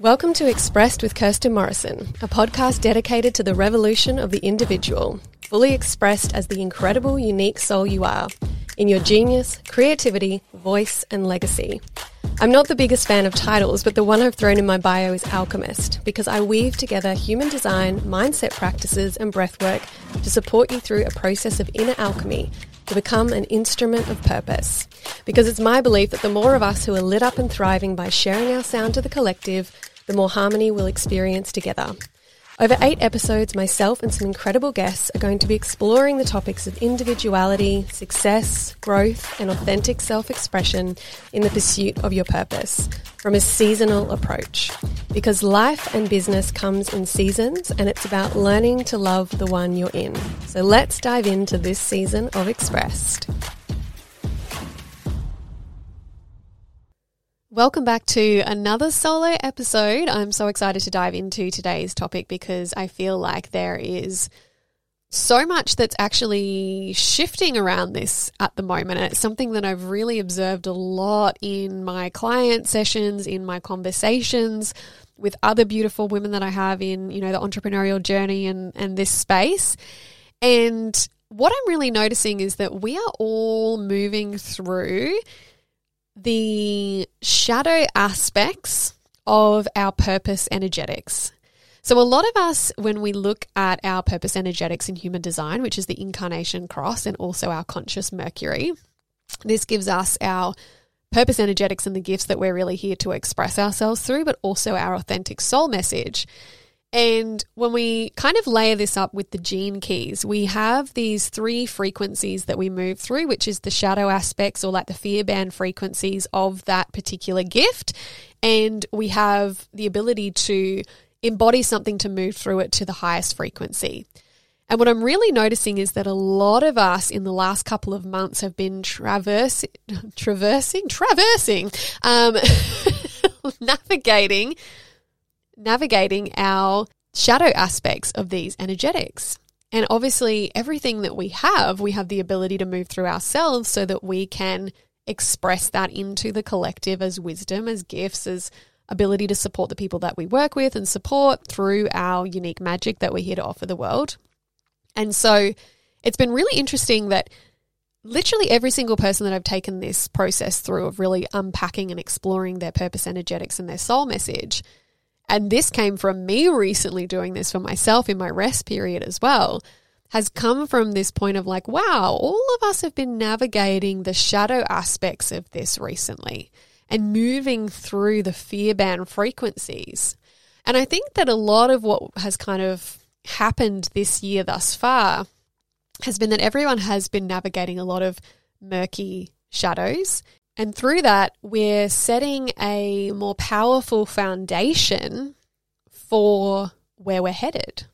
Welcome to Expressed with Kirsten Morrison, a podcast dedicated to the revolution of the individual, fully expressed as the incredible, unique soul you are, in your genius, creativity, voice, and legacy. I'm not the biggest fan of titles, but the one I've thrown in my bio is Alchemist, because I weave together human design, mindset practices, and breathwork to support you through a process of inner alchemy to become an instrument of purpose. Because it's my belief that the more of us who are lit up and thriving by sharing our sound to the collective, the more harmony we'll experience together. Over eight episodes, myself and some incredible guests are going to be exploring the topics of individuality, success, growth, and authentic self expression in the pursuit of your purpose from a seasonal approach. Because life and business comes in seasons, and it's about learning to love the one you're in. So let's dive into this season of Expressed. Welcome back to another solo episode. I'm so excited to dive into today's topic because I feel like there is so much that's actually shifting around this at the moment. And it's something that I've really observed a lot in my client sessions, in my conversations with other beautiful women that I have in, you know, the entrepreneurial journey and, and this space. And what I'm really noticing is that we are all moving through the shadow aspects of our purpose energetics. So, a lot of us, when we look at our purpose energetics in human design, which is the incarnation cross and also our conscious Mercury, this gives us our purpose energetics and the gifts that we're really here to express ourselves through, but also our authentic soul message. And when we kind of layer this up with the gene keys, we have these three frequencies that we move through, which is the shadow aspects or like the fear band frequencies of that particular gift. And we have the ability to embody something to move through it to the highest frequency. And what I'm really noticing is that a lot of us in the last couple of months have been traversing, traversing, traversing, um, navigating navigating our shadow aspects of these energetics. And obviously, everything that we have, we have the ability to move through ourselves so that we can express that into the collective as wisdom, as gifts, as ability to support the people that we work with and support through our unique magic that we're here to offer the world. And so it's been really interesting that literally every single person that I've taken this process through of really unpacking and exploring their purpose energetics and their soul message and this came from me recently doing this for myself in my rest period as well, has come from this point of like, wow, all of us have been navigating the shadow aspects of this recently and moving through the fear band frequencies. And I think that a lot of what has kind of happened this year thus far has been that everyone has been navigating a lot of murky shadows and through that, we're setting a more powerful foundation for where we're headed.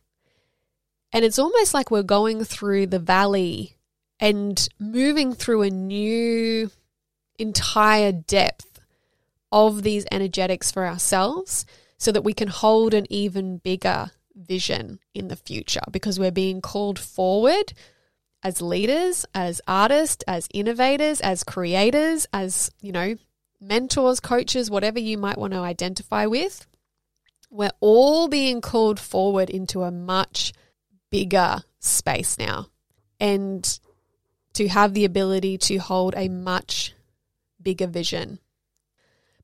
And it's almost like we're going through the valley and moving through a new entire depth of these energetics for ourselves so that we can hold an even bigger vision in the future because we're being called forward as leaders, as artists, as innovators, as creators, as, you know, mentors, coaches, whatever you might want to identify with, we're all being called forward into a much bigger space now. And to have the ability to hold a much bigger vision.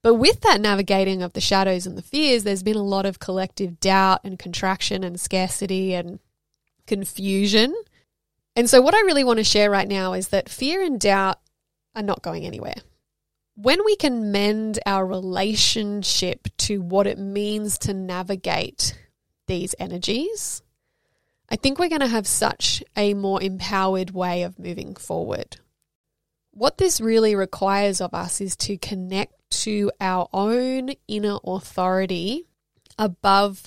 But with that navigating of the shadows and the fears, there's been a lot of collective doubt and contraction and scarcity and confusion and so, what I really want to share right now is that fear and doubt are not going anywhere. When we can mend our relationship to what it means to navigate these energies, I think we're going to have such a more empowered way of moving forward. What this really requires of us is to connect to our own inner authority above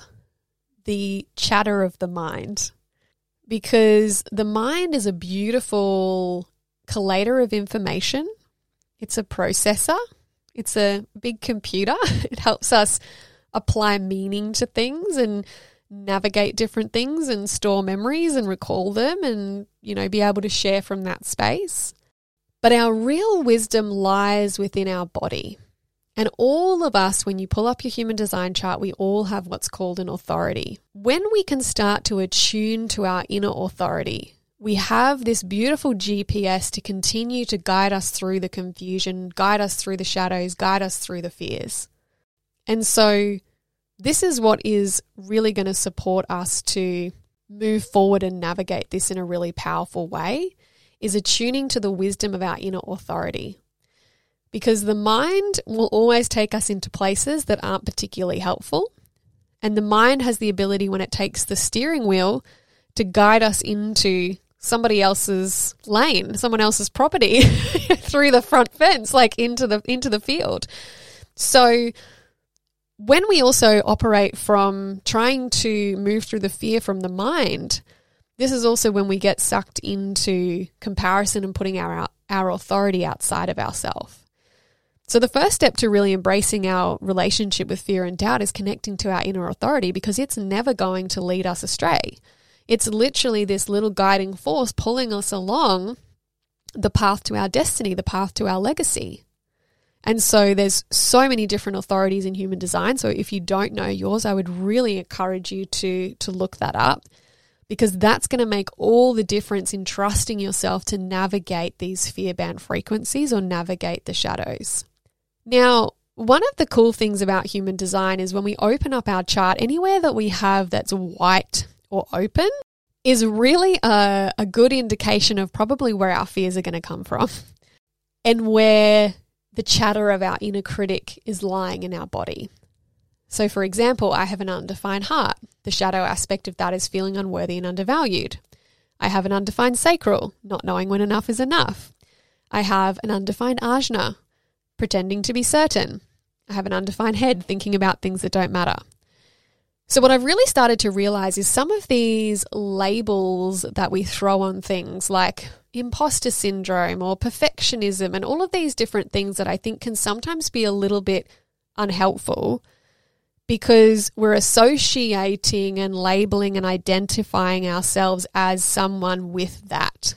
the chatter of the mind because the mind is a beautiful collator of information. It's a processor. It's a big computer. It helps us apply meaning to things and navigate different things and store memories and recall them and, you know, be able to share from that space. But our real wisdom lies within our body. And all of us, when you pull up your human design chart, we all have what's called an authority. When we can start to attune to our inner authority, we have this beautiful GPS to continue to guide us through the confusion, guide us through the shadows, guide us through the fears. And so, this is what is really going to support us to move forward and navigate this in a really powerful way is attuning to the wisdom of our inner authority. Because the mind will always take us into places that aren't particularly helpful. And the mind has the ability, when it takes the steering wheel, to guide us into somebody else's lane, someone else's property through the front fence, like into the into the field. So when we also operate from trying to move through the fear from the mind, this is also when we get sucked into comparison and putting our our authority outside of ourselves. So the first step to really embracing our relationship with fear and doubt is connecting to our inner authority because it's never going to lead us astray. It's literally this little guiding force pulling us along the path to our destiny, the path to our legacy. And so there's so many different authorities in human design. So if you don't know yours, I would really encourage you to to look that up because that's going to make all the difference in trusting yourself to navigate these fear band frequencies or navigate the shadows. Now, one of the cool things about human design is when we open up our chart, anywhere that we have that's white or open is really a, a good indication of probably where our fears are going to come from and where the chatter of our inner critic is lying in our body. So, for example, I have an undefined heart. The shadow aspect of that is feeling unworthy and undervalued. I have an undefined sacral, not knowing when enough is enough. I have an undefined ajna, pretending to be certain. I have an undefined head, thinking about things that don't matter. So, what I've really started to realize is some of these labels that we throw on things like imposter syndrome or perfectionism and all of these different things that I think can sometimes be a little bit unhelpful because we're associating and labeling and identifying ourselves as someone with that.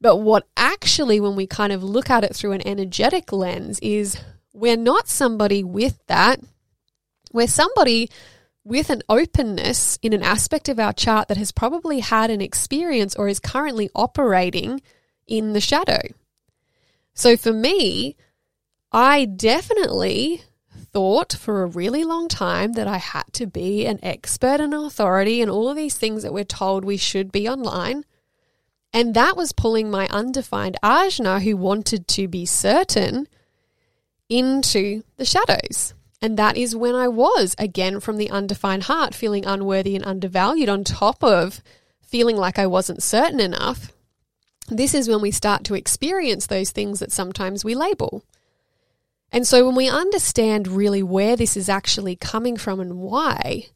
But what actually, when we kind of look at it through an energetic lens, is we're not somebody with that. We're somebody with an openness in an aspect of our chart that has probably had an experience or is currently operating in the shadow. So for me, I definitely thought for a really long time that I had to be an expert and authority and all of these things that we're told we should be online. And that was pulling my undefined ajna, who wanted to be certain, into the shadows. And that is when I was, again, from the undefined heart, feeling unworthy and undervalued, on top of feeling like I wasn't certain enough. This is when we start to experience those things that sometimes we label. And so when we understand really where this is actually coming from and why,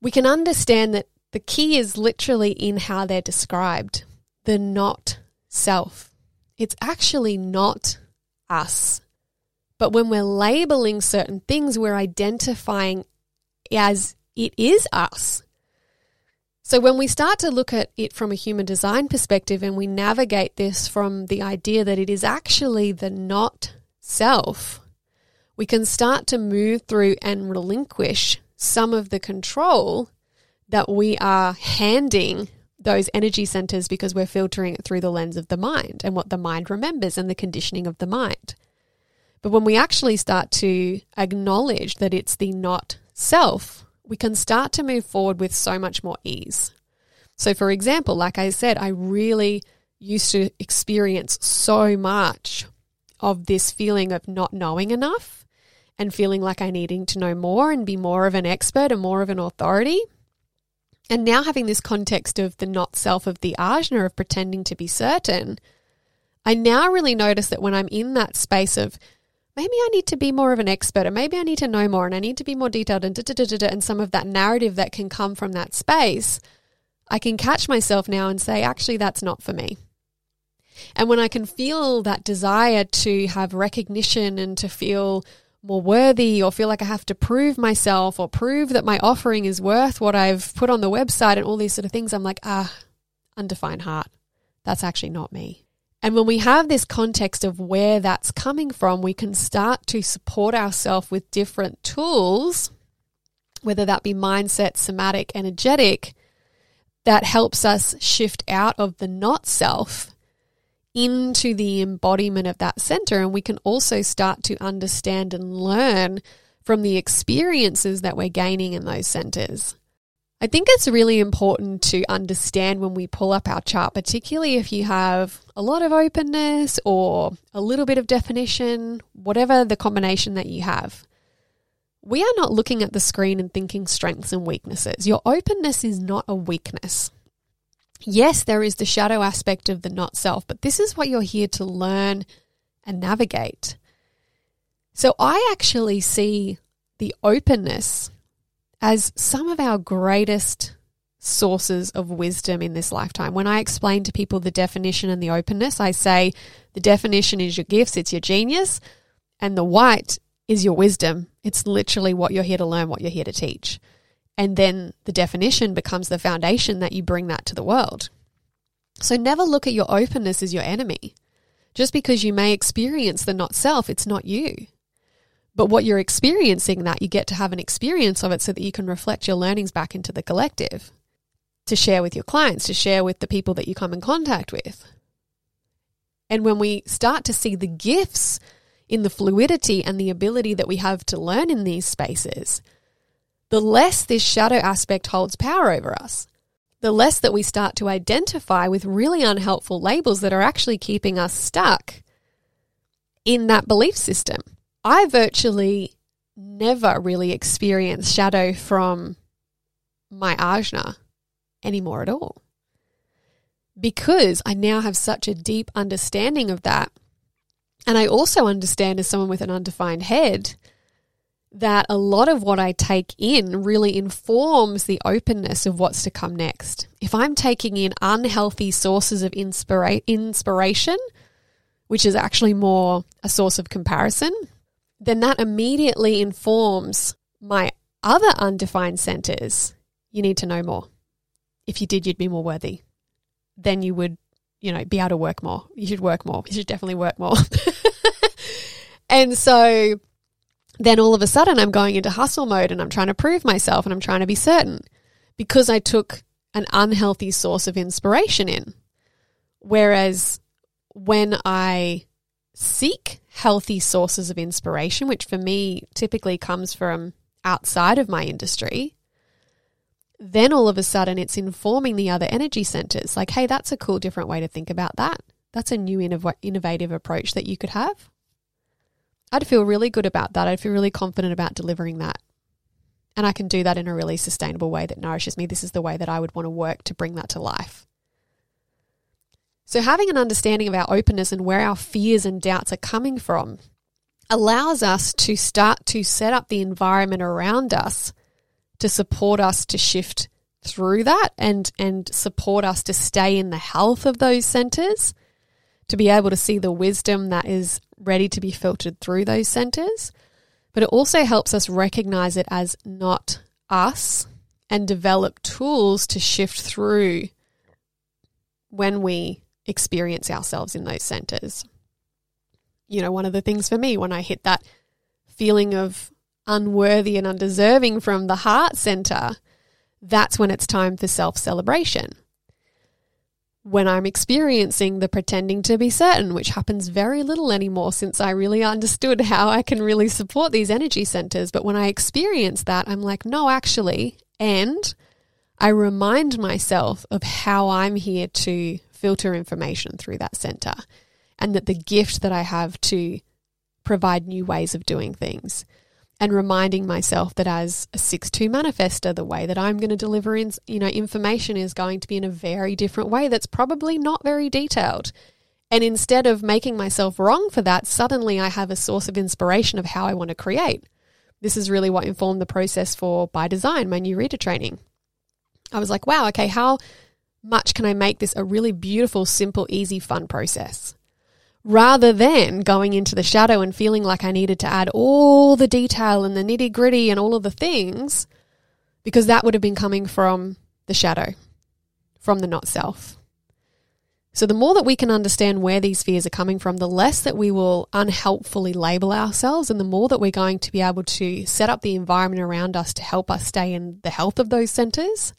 we can understand that the key is literally in how they're described the not self. It's actually not us. But when we're labeling certain things, we're identifying as it is us. So when we start to look at it from a human design perspective and we navigate this from the idea that it is actually the not self, we can start to move through and relinquish some of the control that we are handing those energy centers because we're filtering it through the lens of the mind and what the mind remembers and the conditioning of the mind. But when we actually start to acknowledge that it's the not self, we can start to move forward with so much more ease. So, for example, like I said, I really used to experience so much of this feeling of not knowing enough and feeling like I needing to know more and be more of an expert and more of an authority. And now having this context of the not self of the ajna of pretending to be certain, I now really notice that when I'm in that space of maybe I need to be more of an expert, or maybe I need to know more, and I need to be more detailed, and da, da, da, and some of that narrative that can come from that space, I can catch myself now and say, actually, that's not for me. And when I can feel that desire to have recognition and to feel more worthy or feel like I have to prove myself or prove that my offering is worth what I've put on the website and all these sort of things, I'm like, ah, undefined heart. That's actually not me. And when we have this context of where that's coming from, we can start to support ourselves with different tools, whether that be mindset, somatic, energetic, that helps us shift out of the not self into the embodiment of that center. And we can also start to understand and learn from the experiences that we're gaining in those centers. I think it's really important to understand when we pull up our chart, particularly if you have a lot of openness or a little bit of definition, whatever the combination that you have. We are not looking at the screen and thinking strengths and weaknesses. Your openness is not a weakness. Yes, there is the shadow aspect of the not self, but this is what you're here to learn and navigate. So I actually see the openness as some of our greatest sources of wisdom in this lifetime. When I explain to people the definition and the openness, I say the definition is your gifts, it's your genius, and the white is your wisdom. It's literally what you're here to learn, what you're here to teach. And then the definition becomes the foundation that you bring that to the world. So never look at your openness as your enemy. Just because you may experience the not self, it's not you. But what you're experiencing, that you get to have an experience of it so that you can reflect your learnings back into the collective to share with your clients, to share with the people that you come in contact with. And when we start to see the gifts in the fluidity and the ability that we have to learn in these spaces, the less this shadow aspect holds power over us. The less that we start to identify with really unhelpful labels that are actually keeping us stuck in that belief system. I virtually never really experience shadow from my ajna anymore at all. Because I now have such a deep understanding of that. And I also understand as someone with an undefined head that a lot of what I take in really informs the openness of what's to come next. If I'm taking in unhealthy sources of inspira- inspiration, which is actually more a source of comparison, then that immediately informs my other undefined centers. You need to know more. If you did, you'd be more worthy. Then you would, you know, be able to work more. You should work more. You should definitely work more. and so then all of a sudden I'm going into hustle mode and I'm trying to prove myself and I'm trying to be certain because I took an unhealthy source of inspiration in. Whereas when I seek healthy sources of inspiration, which for me typically comes from outside of my industry, then all of a sudden it's informing the other energy centers. Like, hey, that's a cool, different way to think about that. That's a new innov- innovative approach that you could have. I'd feel really good about that. I'd feel really confident about delivering that. And I can do that in a really sustainable way that nourishes me. This is the way that I would want to work to bring that to life. So, having an understanding of our openness and where our fears and doubts are coming from allows us to start to set up the environment around us to support us to shift through that and, and support us to stay in the health of those centers, to be able to see the wisdom that is ready to be filtered through those centers. But it also helps us recognize it as not us and develop tools to shift through when we experience ourselves in those centers. You know, one of the things for me when I hit that feeling of unworthy and undeserving from the heart center, that's when it's time for self celebration. When I'm experiencing the pretending to be certain, which happens very little anymore since I really understood how I can really support these energy centers. But when I experience that, I'm like, no, actually, and I remind myself of how I'm here to filter information through that center and that the gift that I have to provide new ways of doing things and reminding myself that as a 6-2 manifester the way that I'm going to deliver in, you know information is going to be in a very different way that's probably not very detailed. And instead of making myself wrong for that suddenly I have a source of inspiration of how I want to create. This is really what informed the process for by design my new reader training. I was like wow okay how much can I make this a really beautiful, simple, easy, fun process? Rather than going into the shadow and feeling like I needed to add all the detail and the nitty gritty and all of the things, because that would have been coming from the shadow, from the not self. So, the more that we can understand where these fears are coming from, the less that we will unhelpfully label ourselves, and the more that we're going to be able to set up the environment around us to help us stay in the health of those centers,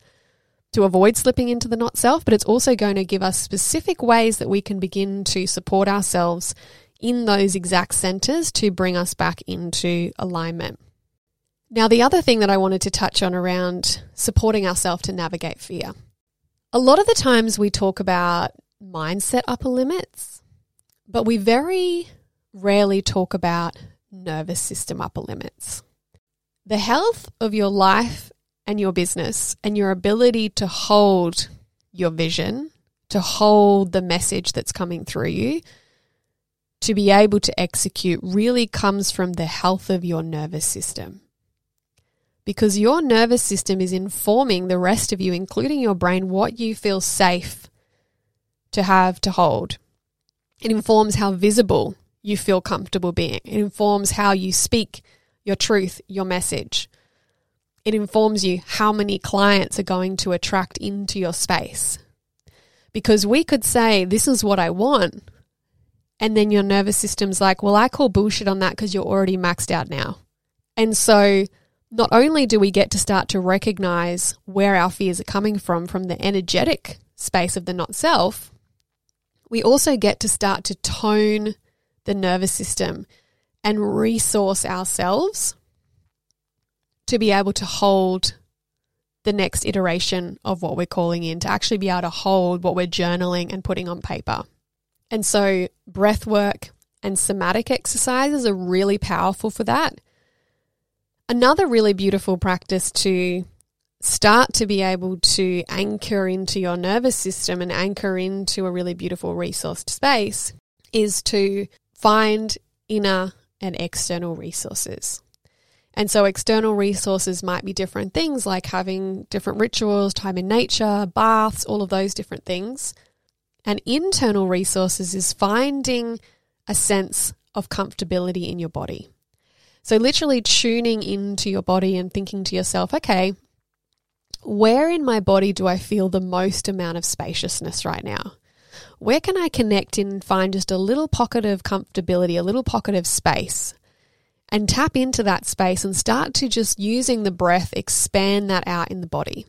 to avoid slipping into the not self. But it's also going to give us specific ways that we can begin to support ourselves in those exact centers to bring us back into alignment. Now, the other thing that I wanted to touch on around supporting ourselves to navigate fear. A lot of the times we talk about mindset upper limits, but we very rarely talk about nervous system upper limits. The health of your life and your business and your ability to hold your vision, to hold the message that's coming through you, to be able to execute really comes from the health of your nervous system. Because your nervous system is informing the rest of you, including your brain, what you feel safe to have to hold. It informs how visible you feel comfortable being. It informs how you speak your truth, your message. It informs you how many clients are going to attract into your space. Because we could say, This is what I want. And then your nervous system's like, Well, I call bullshit on that because you're already maxed out now. And so, not only do we get to start to recognize where our fears are coming from, from the energetic space of the not self, we also get to start to tone the nervous system and resource ourselves to be able to hold the next iteration of what we're calling in, to actually be able to hold what we're journaling and putting on paper. And so, breath work and somatic exercises are really powerful for that. Another really beautiful practice to start to be able to anchor into your nervous system and anchor into a really beautiful resourced space is to find inner and external resources. And so, external resources might be different things like having different rituals, time in nature, baths, all of those different things. And internal resources is finding a sense of comfortability in your body. So, literally tuning into your body and thinking to yourself, okay, where in my body do I feel the most amount of spaciousness right now? Where can I connect and find just a little pocket of comfortability, a little pocket of space? And tap into that space and start to just using the breath, expand that out in the body.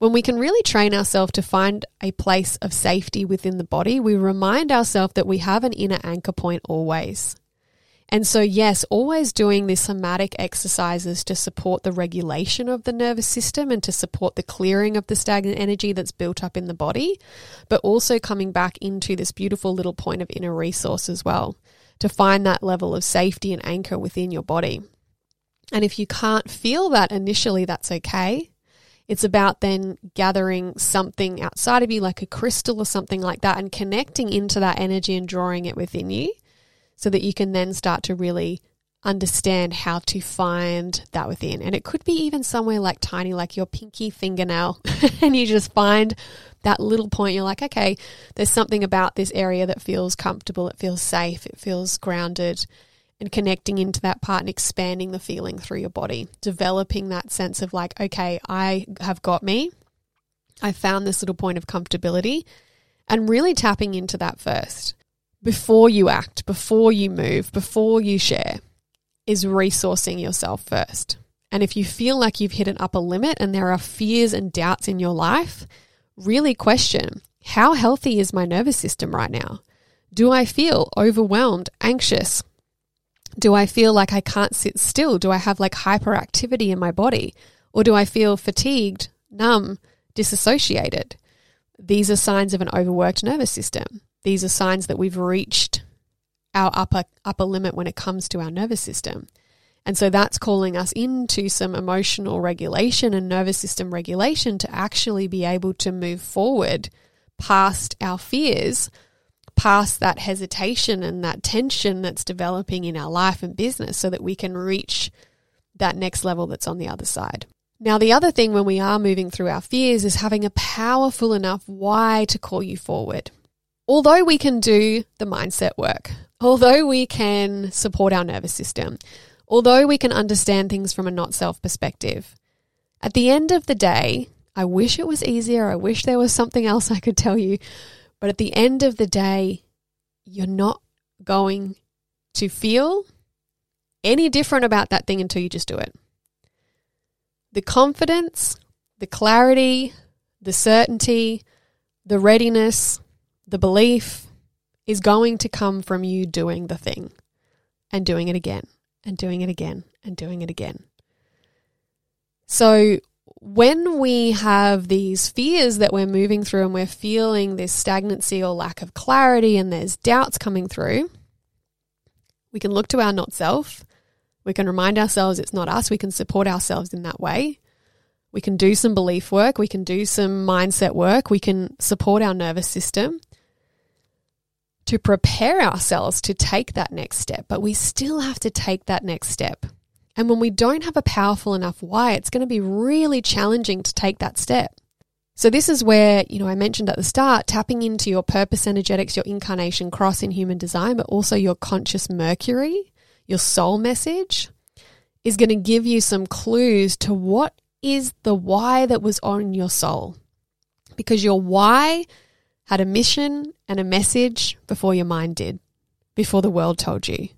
When we can really train ourselves to find a place of safety within the body, we remind ourselves that we have an inner anchor point always. And so, yes, always doing the somatic exercises to support the regulation of the nervous system and to support the clearing of the stagnant energy that's built up in the body, but also coming back into this beautiful little point of inner resource as well to find that level of safety and anchor within your body. And if you can't feel that initially, that's okay. It's about then gathering something outside of you, like a crystal or something like that, and connecting into that energy and drawing it within you so that you can then start to really understand how to find that within. And it could be even somewhere like tiny, like your pinky fingernail, and you just find that little point. You're like, okay, there's something about this area that feels comfortable, it feels safe, it feels grounded. And connecting into that part and expanding the feeling through your body, developing that sense of like, okay, I have got me. I found this little point of comfortability and really tapping into that first before you act, before you move, before you share, is resourcing yourself first. And if you feel like you've hit an upper limit and there are fears and doubts in your life, really question how healthy is my nervous system right now? Do I feel overwhelmed, anxious? Do I feel like I can't sit still? Do I have like hyperactivity in my body? Or do I feel fatigued, numb, disassociated? These are signs of an overworked nervous system. These are signs that we've reached our upper upper limit when it comes to our nervous system. And so that's calling us into some emotional regulation and nervous system regulation to actually be able to move forward past our fears, past that hesitation and that tension that's developing in our life and business so that we can reach that next level that's on the other side. Now, the other thing when we are moving through our fears is having a powerful enough why to call you forward although we can do the mindset work, although we can support our nervous system, although we can understand things from a not self perspective, at the end of the day, I wish it was easier. I wish there was something else I could tell you. But at the end of the day, you're not going to feel any different about that thing until you just do it. The confidence, the clarity, the certainty, the readiness, the belief is going to come from you doing the thing and doing it again and doing it again and doing it again. So, when we have these fears that we're moving through and we're feeling this stagnancy or lack of clarity and there's doubts coming through, we can look to our not self. We can remind ourselves it's not us. We can support ourselves in that way. We can do some belief work. We can do some mindset work. We can support our nervous system to prepare ourselves to take that next step. But we still have to take that next step. And when we don't have a powerful enough why, it's going to be really challenging to take that step. So, this is where, you know, I mentioned at the start, tapping into your purpose energetics, your incarnation cross in human design, but also your conscious Mercury, your soul message, is going to give you some clues to what is the why that was on your soul. Because your why had a mission and a message before your mind did, before the world told you.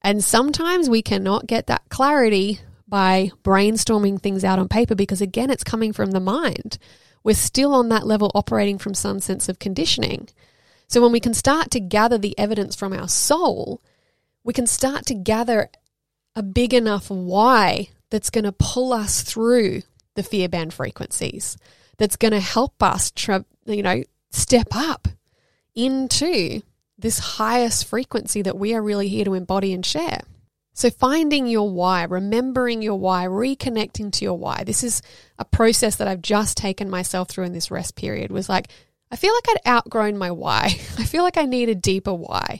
And sometimes we cannot get that clarity by brainstorming things out on paper because, again, it's coming from the mind. We're still on that level operating from some sense of conditioning. So, when we can start to gather the evidence from our soul, we can start to gather a big enough why that's going to pull us through the fear band frequencies, that's going to help us, you know, step up into this highest frequency that we are really here to embody and share. So, finding your why, remembering your why, reconnecting to your why. This is a process that I've just taken myself through in this rest period. Was like, I feel like I'd outgrown my why. I feel like I need a deeper why.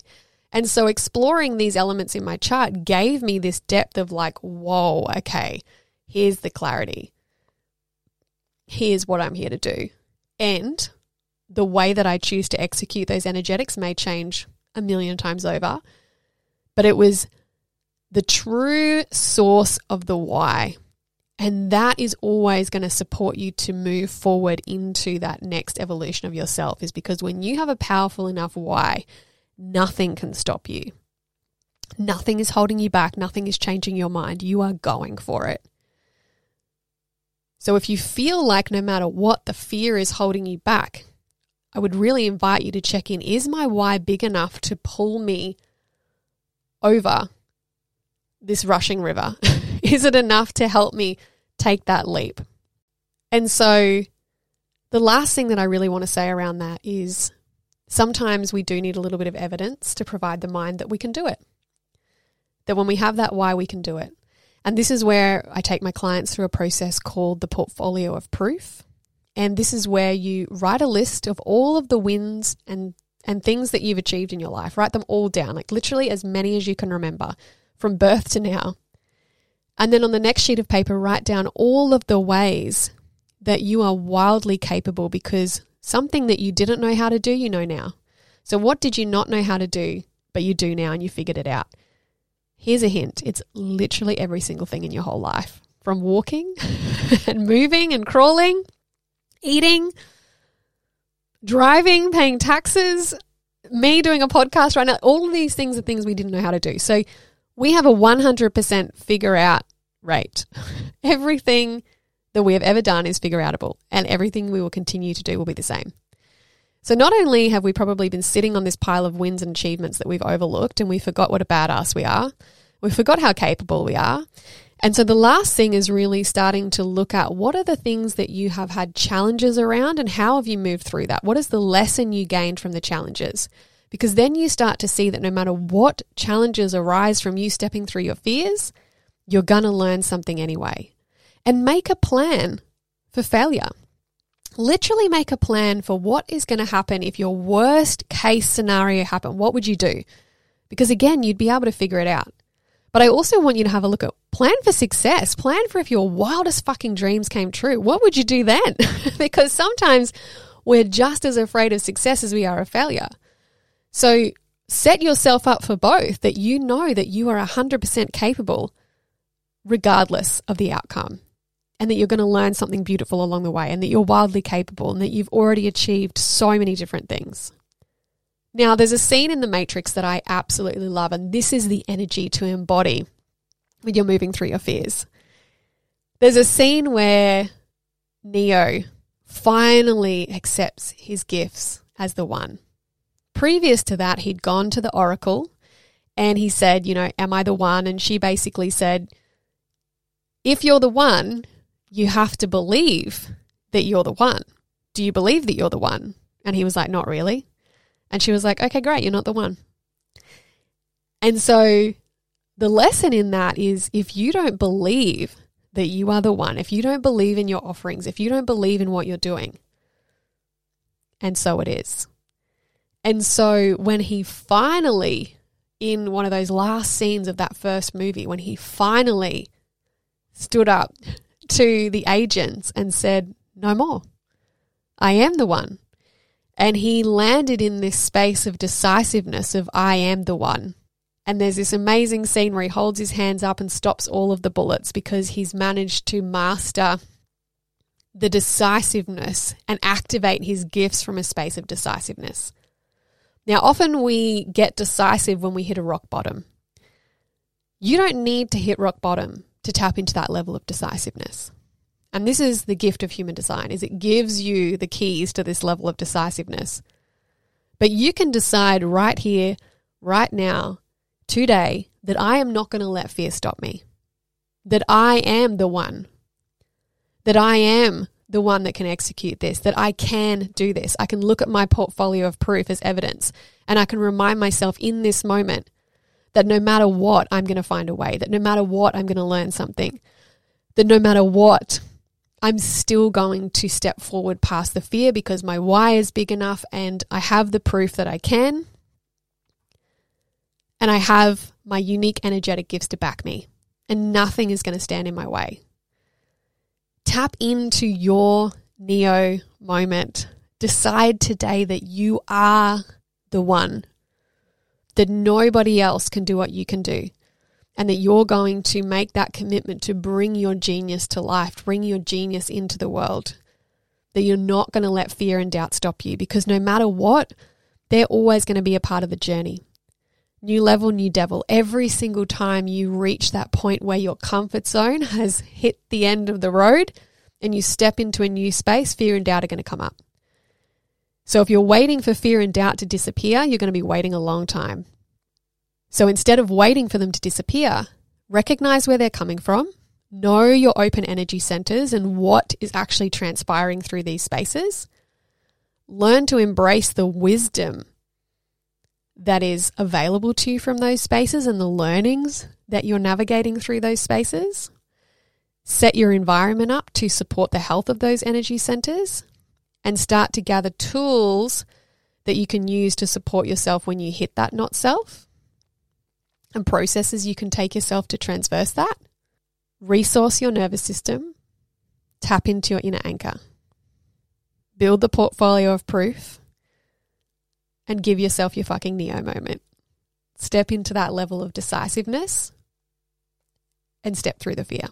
And so, exploring these elements in my chart gave me this depth of like, whoa, okay, here's the clarity. Here's what I'm here to do. And the way that I choose to execute those energetics may change a million times over. But it was the true source of the why. And that is always going to support you to move forward into that next evolution of yourself, is because when you have a powerful enough why, nothing can stop you. Nothing is holding you back. Nothing is changing your mind. You are going for it. So if you feel like no matter what, the fear is holding you back, I would really invite you to check in is my why big enough to pull me over this rushing river? is it enough to help me take that leap? And so, the last thing that I really want to say around that is sometimes we do need a little bit of evidence to provide the mind that we can do it. That when we have that why, we can do it. And this is where I take my clients through a process called the portfolio of proof. And this is where you write a list of all of the wins and, and things that you've achieved in your life. Write them all down, like literally as many as you can remember from birth to now. And then on the next sheet of paper, write down all of the ways that you are wildly capable because something that you didn't know how to do, you know now. So, what did you not know how to do, but you do now and you figured it out? Here's a hint it's literally every single thing in your whole life from walking and moving and crawling eating, driving, paying taxes, me doing a podcast right now. All of these things are things we didn't know how to do. So we have a 100% figure out rate. Everything that we have ever done is figure outable, and everything we will continue to do will be the same. So, not only have we probably been sitting on this pile of wins and achievements that we've overlooked, and we forgot what a badass we are, we forgot how capable we are, and so the last thing is really starting to look at what are the things that you have had challenges around and how have you moved through that? What is the lesson you gained from the challenges? Because then you start to see that no matter what challenges arise from you stepping through your fears, you're going to learn something anyway. And make a plan for failure. Literally make a plan for what is going to happen if your worst case scenario happened. What would you do? Because again, you'd be able to figure it out. But I also want you to have a look at plan for success. Plan for if your wildest fucking dreams came true. What would you do then? because sometimes we're just as afraid of success as we are of failure. So set yourself up for both that you know that you are 100% capable regardless of the outcome. and that you're going to learn something beautiful along the way and that you're wildly capable and that you've already achieved so many different things. Now, there's a scene in The Matrix that I absolutely love, and this is the energy to embody when you're moving through your fears. There's a scene where Neo finally accepts his gifts as the one. Previous to that, he'd gone to the Oracle and he said, You know, am I the one? And she basically said, If you're the one, you have to believe that you're the one. Do you believe that you're the one? And he was like, Not really. And she was like, Okay, great, you're not the one. And so the lesson in that is if you don't believe that you are the one, if you don't believe in your offerings, if you don't believe in what you're doing, and so it is. And so when he finally, in one of those last scenes of that first movie, when he finally stood up to the agents and said, No more, I am the one. And he landed in this space of decisiveness of, I am the one. And there's this amazing scene where he holds his hands up and stops all of the bullets because he's managed to master the decisiveness and activate his gifts from a space of decisiveness. Now, often we get decisive when we hit a rock bottom. You don't need to hit rock bottom to tap into that level of decisiveness. And this is the gift of human design is it gives you the keys to this level of decisiveness. But you can decide right here, right now, today that I am not going to let fear stop me. That I am the one. That I am the one that can execute this, that I can do this. I can look at my portfolio of proof as evidence and I can remind myself in this moment that no matter what, I'm going to find a way, that no matter what, I'm going to learn something, that no matter what, I'm still going to step forward past the fear because my why is big enough and I have the proof that I can and I have my unique energetic gifts to back me, and nothing is going to stand in my way. Tap into your Neo moment. Decide today that you are the one, that nobody else can do what you can do, and that you're going to make that commitment to bring your genius to life, bring your genius into the world. That you're not going to let fear and doubt stop you because no matter what, they're always going to be a part of the journey new level, new devil. Every single time you reach that point where your comfort zone has hit the end of the road and you step into a new space, fear and doubt are going to come up. So if you're waiting for fear and doubt to disappear, you're going to be waiting a long time. So instead of waiting for them to disappear, recognize where they're coming from, know your open energy centers and what is actually transpiring through these spaces. Learn to embrace the wisdom that is available to you from those spaces and the learnings that you're navigating through those spaces. Set your environment up to support the health of those energy centers and start to gather tools that you can use to support yourself when you hit that not self and processes you can take yourself to transverse that. Resource your nervous system, tap into your inner anchor, build the portfolio of proof and give yourself your fucking Neo moment. Step into that level of decisiveness and step through the fear.